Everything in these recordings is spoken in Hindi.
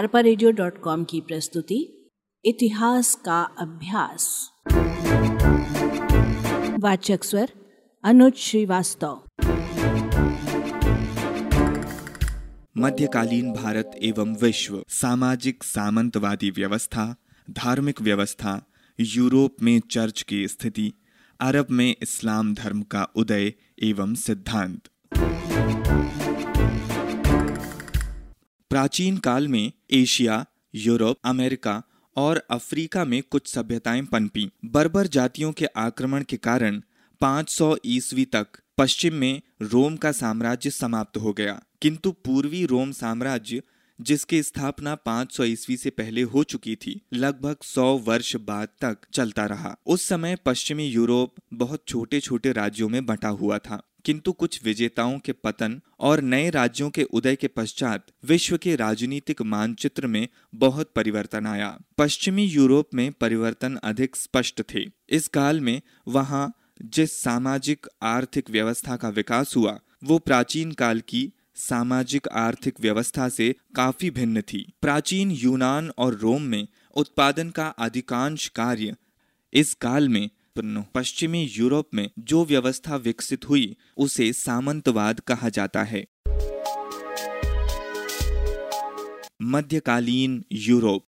अरपा की प्रस्तुति, इतिहास का अभ्यास। वाचक स्वर, अनुज श्रीवास्तव। मध्यकालीन भारत एवं विश्व, सामाजिक सामंतवादी व्यवस्था, धार्मिक व्यवस्था, यूरोप में चर्च की स्थिति, अरब में इस्लाम धर्म का उदय एवं सिद्धांत। प्राचीन काल में एशिया, यूरोप, अमेरिका और अफ्रीका में कुछ सभ्यताएँ पनपी। बर्बर जातियों के आक्रमण के कारण 500 ईस्वी तक पश्चिम में रोम का साम्राज्य समाप्त हो गया। किंतु पूर्वी रोम साम्राज्य, जिसकी स्थापना 500 ईस्वी से पहले हो चुकी थी, लगभग 100 वर्ष बाद तक चलता रहा। उस समय पश्चिमी यूरोप बहुत छोटे छोटे राज्यों में बंटा हुआ था। किंतु कुछ विजेताओं के पतन और नए राज्यों के उदय के पश्चात विश्व के राजनीतिक मानचित्र में बहुत परिवर्तन आया। पश्चिमी यूरोप में परिवर्तन अधिक स्पष्ट थे। इस काल में वहाँ जिस सामाजिक आर्थिक व्यवस्था का विकास हुआ, वो प्राचीन काल की सामाजिक आर्थिक व्यवस्था से काफ़ी भिन्न थी। प्राचीन यूनान और रोम में उत्पादन का अधिकांश कार्य इस काल में पश्चिमी यूरोप में जो व्यवस्था विकसित हुई, उसे सामंतवाद कहा जाता है। मध्यकालीन यूरोप।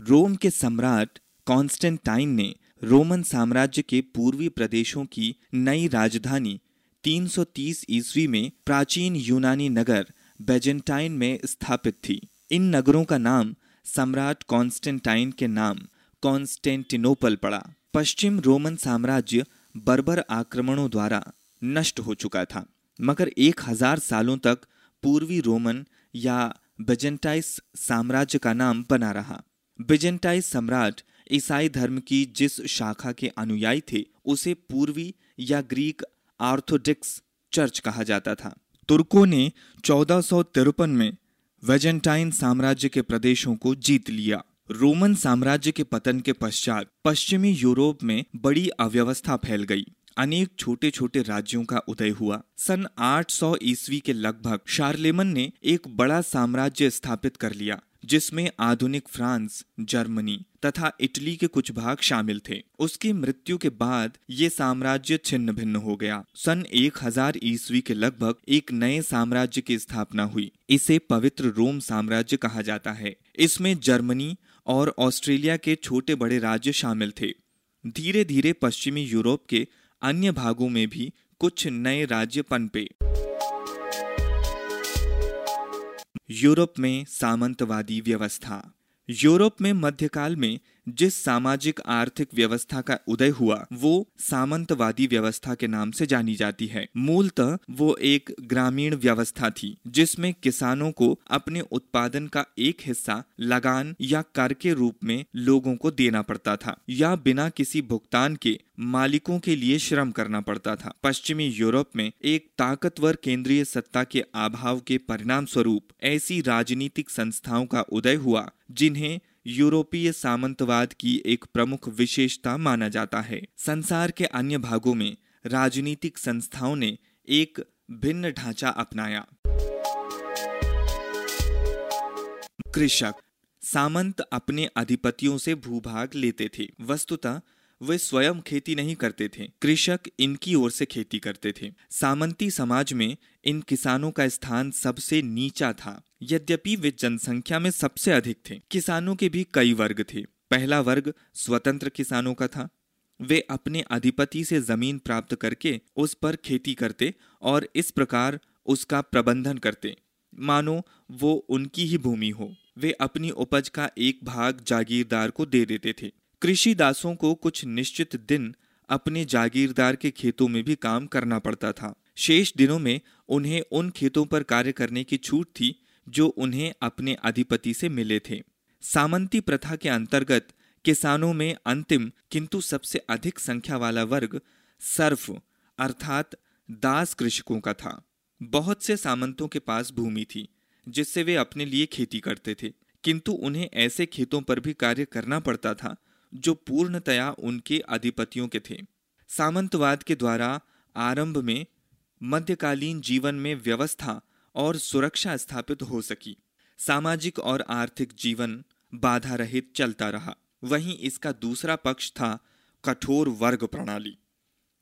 रोम के सम्राट कॉन्स्टेंटाइन ने रोमन साम्राज्य के पूर्वी प्रदेशों की नई राजधानी 330 ईस्वी में प्राचीन यूनानी नगर बेजेंटाइन में स्थापित थी। इन नगरों का नाम सम्राट कॉन्स्टेंटाइन के नाम कॉन्स्टेंटिनोपल पड़ा। पश्चिम रोमन साम्राज्य बर्बर आक्रमणों द्वारा नष्ट हो चुका था, मगर एक हज़ार सालों तक पूर्वी रोमन या बेजेंटाइस साम्राज्य का नाम बना रहा। बेजेंटाइस सम्राट ईसाई धर्म की जिस शाखा के अनुयायी थे, उसे पूर्वी या ग्रीक आर्थोडिक्स चर्च कहा जाता था। तुर्कों ने चौदह में वेजेंटाइन साम्राज्य के प्रदेशों को जीत लिया। रोमन साम्राज्य के पतन के पश्चात पश्चिमी यूरोप में बड़ी अव्यवस्था फैल गई। अनेक छोटे छोटे राज्यों का उदय हुआ। सन 800 ईस्वी के लगभग शार्लेमन ने एक बड़ा साम्राज्य स्थापित कर लिया, जिसमें आधुनिक फ्रांस, जर्मनी तथा इटली के कुछ भाग शामिल थे। उसकी मृत्यु के बाद ये साम्राज्य छिन्न भिन्न हो गया। सन 1000 ईस्वी के लगभग एक नए साम्राज्य की स्थापना हुई। इसे पवित्र रोम साम्राज्य कहा जाता है। इसमें जर्मनी और ऑस्ट्रेलिया के छोटे बड़े राज्य शामिल थे। धीरे धीरे पश्चिमी यूरोप के अन्य भागों में भी कुछ नए राज्य पनपे। यूरोप में सामंतवादी व्यवस्था। यूरोप में मध्यकाल में जिस सामाजिक आर्थिक व्यवस्था का उदय हुआ, वो सामंतवादी व्यवस्था के नाम से जानी जाती है। मूलतः वो एक ग्रामीण व्यवस्था थी, जिसमें किसानों को अपने उत्पादन का एक हिस्सा लगान या कर के रूप में लोगों को देना पड़ता था, या बिना किसी भुगतान के मालिकों के लिए श्रम करना पड़ता था। पश्चिमी यूरोप में एक ताकतवर केंद्रीय सत्ता के अभाव के परिणाम स्वरूप ऐसी राजनीतिक संस्थाओं का उदय हुआ, जिन्हें यूरोपीय सामंतवाद की एक प्रमुख विशेषता माना जाता है। संसार के अन्य भागों में राजनीतिक संस्थाओं ने एक भिन्न ढांचा अपनाया। कृषक सामंत अपने अधिपतियों से भूभाग लेते थे। वस्तुतः वे स्वयं खेती नहीं करते थे। कृषक इनकी ओर से खेती करते थे। सामंती समाज में इन किसानों का स्थान सबसे नीचा था। यद्यपि वे जनसंख्या में सबसे अधिक थे। किसानों के भी कई वर्ग थे। पहला वर्ग स्वतंत्र किसानों का था। वे अपने अधिपति से ज़मीन प्राप्त करके उस पर खेती करते और इस प्रकार उसका प्रबंधन करते। मानो वो उनकी ही भूमि हो। वे अपनी उपज का एक भाग जागीरदार को दे देते थे। कृषि दासों को कुछ निश्चित दिन अपने जागीरदार के खेतों में भी काम करना पड़ता था। शेष दिनों में उन्हें उन खेतों पर कार्य करने की छूट थी, जो उन्हें अपने अधिपति से मिले थे। सामंती प्रथा के अंतर्गत किसानों में अंतिम, किंतु सबसे अधिक संख्या वाला वर्ग सर्फ, अर्थात दास कृषकों का था। बहुत से सामंतों के पास भूमि थी, जिससे वे अपने लिए खेती करते थे, किंतु उन्हें ऐसे खेतों पर भी कार्य करना पड़ता था जो पूर्णतया उनके अधिपतियों के थे। सामंतवाद के द्वारा आरंभ में मध्यकालीन जीवन में व्यवस्था और सुरक्षा स्थापित हो सकी। सामाजिक और आर्थिक जीवन बाधा रहित चलता रहा। वहीं इसका दूसरा पक्ष था कठोर वर्ग प्रणाली,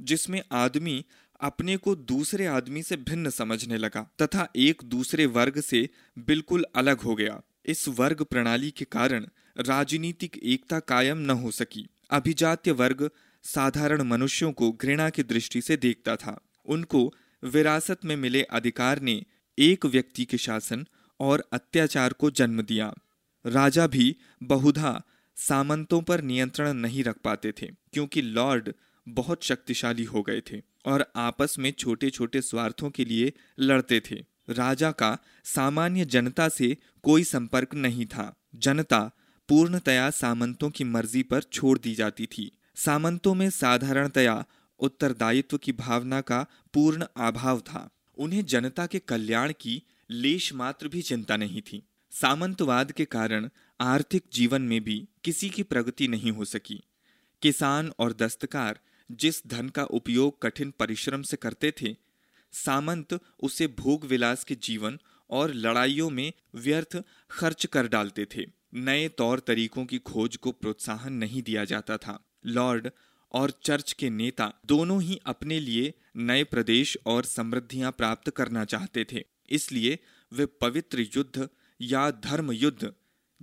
जिसमें आदमी अपने को दूसरे आदमी से भिन्न समझने लगा तथा एक दूसरे वर्ग से बिल्कुल अलग हो गया। इस वर्ग प्रणाली के कारण राजनीतिक एकता कायम न हो सकी। अभिजात्य वर्ग साधारण मनुष्यों को घृणा की दृष्टि से देखता था। उनको विरासत में मिले अधिकार ने एक व्यक्ति के शासन और अत्याचार को जन्म दिया। राजा भी बहुधा सामंतों पर नियंत्रण नहीं रख पाते थे, क्योंकि लॉर्ड बहुत शक्तिशाली हो गए थे और आपस में छोटे छोटे स्वार्थों के लिए लड़ते थे। राजा का सामान्य जनता से कोई संपर्क नहीं था। जनता पूर्णतया सामंतों की मर्ज़ी पर छोड़ दी जाती थी। सामंतों में साधारणतया उत्तरदायित्व की भावना का पूर्ण अभाव था। उन्हें जनता के कल्याण की लेश मात्र भी चिंता नहीं थी। सामंतवाद के कारण आर्थिक जीवन में भी किसी की प्रगति नहीं हो सकी। किसान और दस्तकार जिस धन का उपयोग कठिन परिश्रम से करते थे, सामंत उसे भोग विलास के जीवन और लड़ाइयों में व्यर्थ खर्च कर डालते थे। नए तौर तरीकों की खोज को प्रोत्साहन नहीं दिया जाता था। लॉर्ड और चर्च के नेता दोनों ही अपने लिए नए प्रदेश और समृद्धियाँ प्राप्त करना चाहते थे। इसलिए वे पवित्र युद्ध या धर्म युद्ध,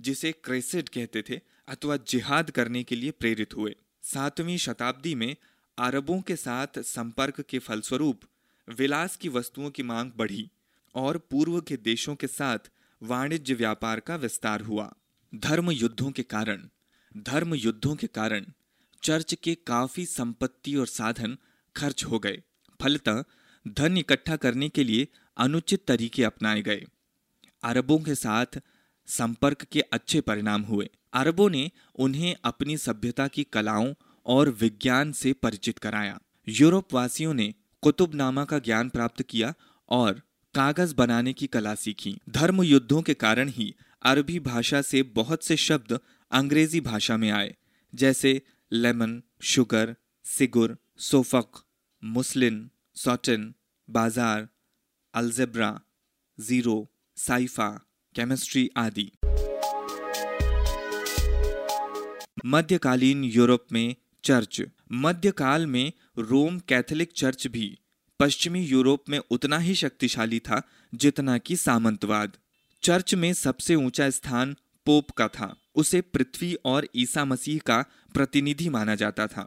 जिसे क्रेसेड कहते थे, अथवा जिहाद करने के लिए प्रेरित हुए। सातवीं शताब्दी में अरबों के साथ संपर्क के फलस्वरूप विलास की वस्तुओं की मांग बढ़ी और पूर्व के देशों के साथ वाणिज्य व्यापार का विस्तार हुआ। धर्म युद्धों के कारण धर्म युद्धों के कारण चर्च के काफ़ी संपत्ति और साधन खर्च हो गए। फलतः धन इकट्ठा करने के लिए अनुचित तरीके अपनाए गए। अरबों के साथ संपर्क के अच्छे परिणाम हुए। अरबों ने उन्हें अपनी सभ्यता की कलाओं और विज्ञान से परिचित कराया। यूरोप वासियों ने कुतुबनामा का ज्ञान प्राप्त किया और कागज़ बनाने की कला सीखी। धर्म युद्धों के कारण ही अरबी भाषा से बहुत से शब्द अंग्रेज़ी भाषा में आए, जैसे लेमन, शुगर, सिगुर, सोफक, मुस्लिन, सॉटन, बाज़ार, अल्जेब्रा, ज़ीरो, साइफा, केमिस्ट्री आदि। मध्यकालीन यूरोप में चर्च। मध्यकाल में रोम कैथोलिक चर्च भी पश्चिमी यूरोप में उतना ही शक्तिशाली था जितना कि सामंतवाद। चर्च में सबसे ऊँचा स्थान पोप का था। उसे पृथ्वी और ईसा मसीह का प्रतिनिधि माना जाता था।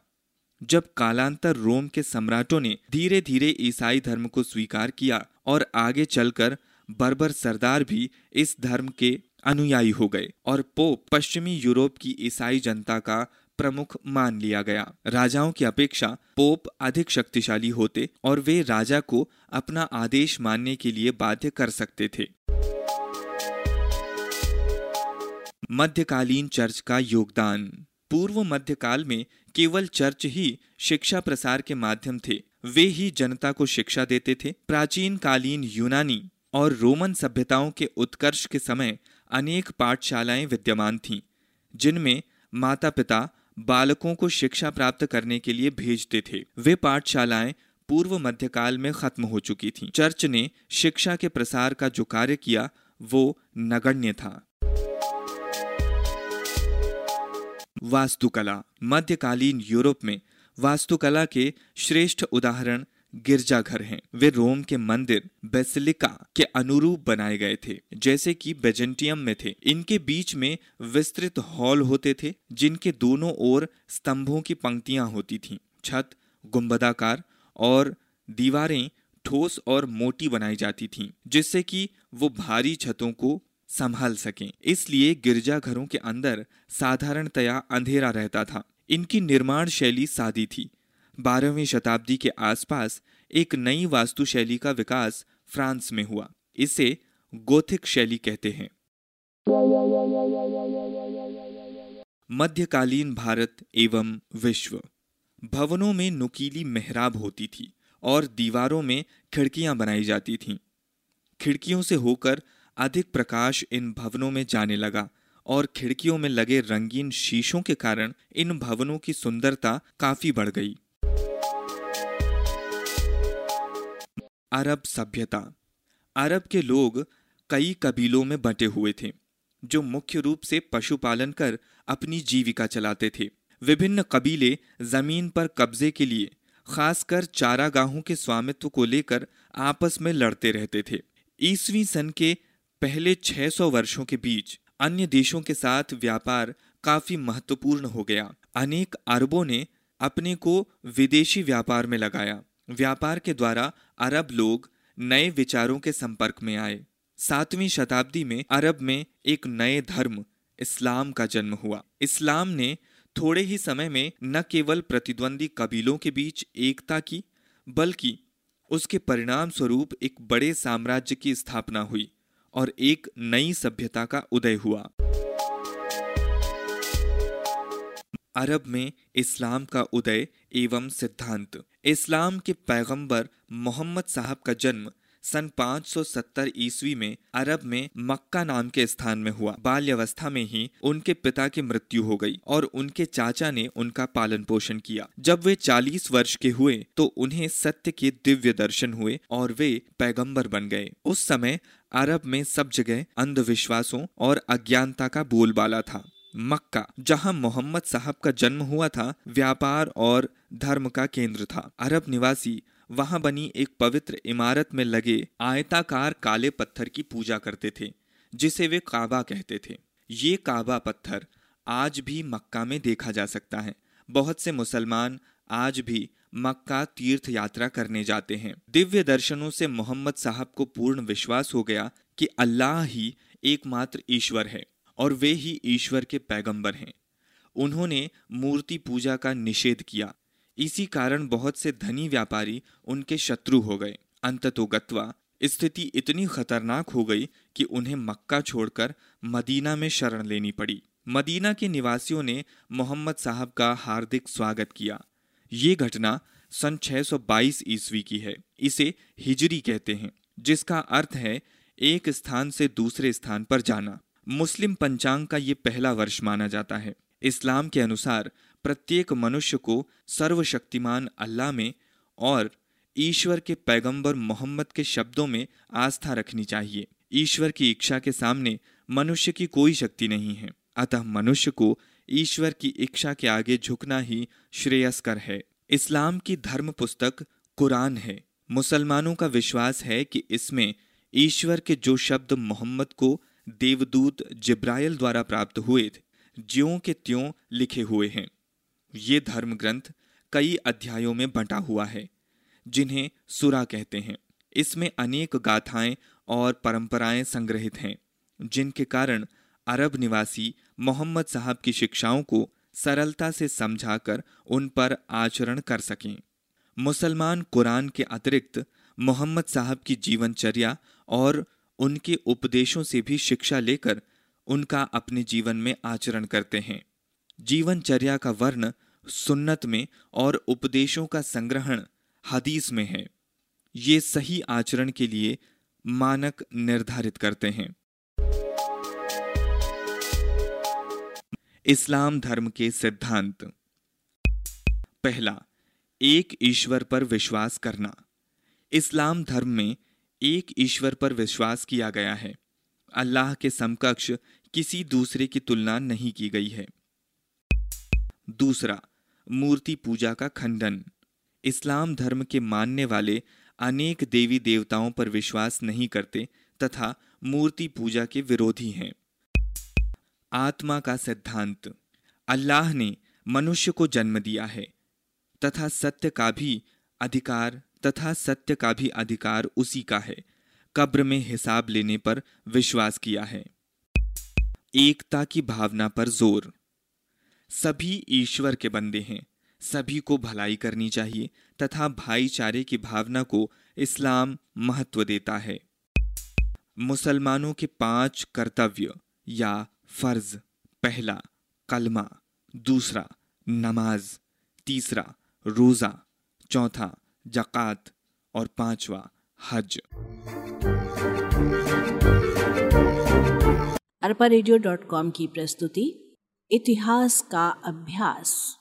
जब कालांतर रोम के सम्राटों ने धीरे धीरे ईसाई धर्म को स्वीकार किया और आगे चलकर बर्बर सरदार भी इस धर्म के अनुयायी हो गए और पोप पश्चिमी यूरोप की ईसाई जनता का प्रमुख मान लिया गया। राजाओं की अपेक्षा पोप अधिक शक्तिशाली होते और वे राजा को अपना आदेश मानने के लिए बाध्य कर सकते थे। मध्यकालीन चर्च का योगदान। पूर्व मध्यकाल में केवल चर्च ही शिक्षा प्रसार के माध्यम थे। वे ही जनता को शिक्षा देते थे। प्राचीन कालीन यूनानी और रोमन सभ्यताओं के उत्कर्ष के समय अनेक पाठशालाएँ विद्यमान थीं, जिनमें माता पिता बालकों को शिक्षा प्राप्त करने के लिए भेजते थे। वे पाठशालाएँ पूर्व मध्यकाल में खत्म हो चुकी थीं। चर्च ने शिक्षा के प्रसार का जो कार्य किया, वो नगण्य था। वास्तुकला मध्यकालीन यूरोप में वास्तुकला के श्रेष्ठ उदाहरण गिरजाघर हैं। वे रोम के मंदिर बेसिलिका के अनुरूप बनाए गए थे, जैसे कि बेजेंटियम में थे। इनके बीच में विस्तृत हॉल होते थे, जिनके दोनों ओर स्तंभों की पंक्तियाँ होती थीं। छत, गुंबदाकार और दीवारें ठोस और मोटी बनाई जाती थीं, जिससे कि वो भारी छतों को संभाल सकें। इसलिए गिरजाघरों के अंदर साधारणतया अंधेरा रहता था। इनकी निर्माण शैली सादी थी। बारहवीं शताब्दी के आसपास एक नई वास्तुशैली का विकास फ्रांस में हुआ। इसे गोथिक शैली कहते हैं। मध्यकालीन भारत एवं विश्व। भवनों में नुकीली मेहराब होती थी और दीवारों में खिड़कियाँ बनाई जाती थीं। खिड़कियों से होकर अधिक प्रकाश इन भवनों में जाने लगा और खिड़कियों में लगे रंगीन शीशों के कारण इन भवनों की सुंदरता काफ़ी बढ़ गई। अरब सभ्यता। अरब के लोग कई कबीलों में बंटे हुए थे, जो मुख्य रूप से पशुपालन कर अपनी जीविका चलाते थे। विभिन्न कबीले ज़मीन पर कब्जे के लिए, खासकर चारागाहों के स्वामित्व को लेकर आपस में लड़ते रहते थे। ईसवी सन के पहले 600 वर्षों के बीच अन्य देशों के साथ व्यापार काफ़ी महत्वपूर्ण हो गया। अनेक अरबों ने अपने को विदेशी व्यापार में लगाया। व्यापार के द्वारा अरब लोग नए विचारों के संपर्क में आए। सातवीं शताब्दी में अरब में एक नए धर्म, इस्लाम का जन्म हुआ। इस्लाम ने थोड़े ही समय में न केवल प्रतिद्वंदी कबीलों के बीच एकता की, बल्कि उसके परिणाम स्वरूप एक बड़े साम्राज्य की स्थापना हुई। और एक नई सभ्यता का उदय हुआ। अरब में इस्लाम का उदय एवं सिद्धांत। इस्लाम के पैगंबर मोहम्मद साहब का जन्म सन 570 ईस्वी में अरब में मक्का नाम के स्थान में हुआ। बाल्यावस्था में ही उनके पिता की मृत्यु हो गई और उनके चाचा ने उनका पालन पोषण किया। जब वे 40 वर्ष के हुए तो उन्हें सत्य के दिव्य दर्शन हुए और वे पैगंबर बन गए। उस समय अरब में सब जगह अंधविश्वासों और अज्ञानता का बोलबाला था। मक्का, जहाँ मोहम्मद साहब का जन्म हुआ था, व्यापार और धर्म का केंद्र था। अरब निवासी, वहाँ बनी एक पवित्र इमारत में लगे आयताकार काले पत्थर की पूजा करते थे, जिसे वे काबा कहते थे। ये काबा पत्थर आज भी मक्का में देखा जा सकता है। बहुत से मुसलमान आज भी मक्का तीर्थ यात्रा करने जाते हैं। दिव्य दर्शनों से मोहम्मद साहब को पूर्ण विश्वास हो गया कि अल्लाह ही एकमात्र ईश्वर है और वे ही ईश्वर के पैगंबर हैं। उन्होंने मूर्ति पूजा का निषेध किया। इसी कारण बहुत से धनी व्यापारी उनके शत्रु हो गए। अंततोगत्वा स्थिति इतनी खतरनाक हो गई कि उन्हें मक्का छोड़कर मदीना में शरण लेनी पड़ी। मदीना के निवासियों ने मोहम्मद साहब का हार्दिक स्वागत किया। ये घटना सन 622 ईस्वी की है। इसे हिजरी कहते हैं, जिसका अर्थ है, एक स्थान से दूसरे स्थान पर जाना। मुस्लिम पंचांग का ये पहला वर्ष माना जाता है। इस्लाम के अनुसार, प्रत्येक मनुष्य को सर्वशक्तिमान अल्लाह में और ईश्वर के पैगंबर मोहम्मद के शब्दों में आस्था रखनी चाहिए। ईश्वर की इच्छा के सामने मनुष्य की कोई शक्ति नहीं है। अतः मनुष्य को ईश्वर की इच्छा के आगे झुकना ही श्रेयस्कर है। इस्लाम की धर्म पुस्तक कुरान है। मुसलमानों का विश्वास है कि इसमें ईश्वर के जो शब्द मोहम्मद को देवदूत जिब्राइल द्वारा प्राप्त हुए थे, ज्यों के त्यों लिखे हुए हैं। ये धर्म ग्रंथ कई अध्यायों में बंटा हुआ है, जिन्हें सुरा कहते हैं। इसमें अनेक गाथाएँ और परंपराएँ संग्रहित हैं, जिनके कारण अरब निवासी मोहम्मद साहब की शिक्षाओं को सरलता से समझाकर उन पर आचरण कर सकें। मुसलमान कुरान के अतिरिक्त मोहम्मद साहब की जीवनचर्या और उनके उपदेशों से भी शिक्षा लेकर उनका अपने जीवन में आचरण करते हैं। जीवनचर्या का वर्ण सुन्नत में और उपदेशों का संग्रहण हदीस में है। ये सही आचरण के लिए मानक निर्धारित करते हैं। इस्लाम धर्म के सिद्धांत। पहला, एक ईश्वर पर विश्वास करना। इस्लाम धर्म में एक ईश्वर पर विश्वास किया गया है। अल्लाह के समकक्ष किसी दूसरे की तुलना नहीं की गई है। दूसरा, मूर्ति पूजा का खंडन। इस्लाम धर्म के मानने वाले अनेक देवी देवताओं पर विश्वास नहीं करते तथा मूर्ति पूजा के विरोधी हैं। आत्मा का सिद्धांत। अल्लाह ने मनुष्य को जन्म दिया है, तथा सत्य का भी अधिकार, तथा सत्य का भी अधिकार उसी का है। कब्र में हिसाब लेने पर विश्वास किया है। एकता की भावना पर ज़ोर। सभी ईश्वर के बंदे हैं, सभी को भलाई करनी चाहिए, तथा भाईचारे की भावना को इस्लाम महत्व देता है। मुसलमानों के पाँच कर्तव्य या फ़र्ज़, पहला कलमा, दूसरा नमाज़, तीसरा रोजा, चौथा जक़ात और पांचवा हज। अरपा की प्रस्तुति, इतिहास का अभ्यास।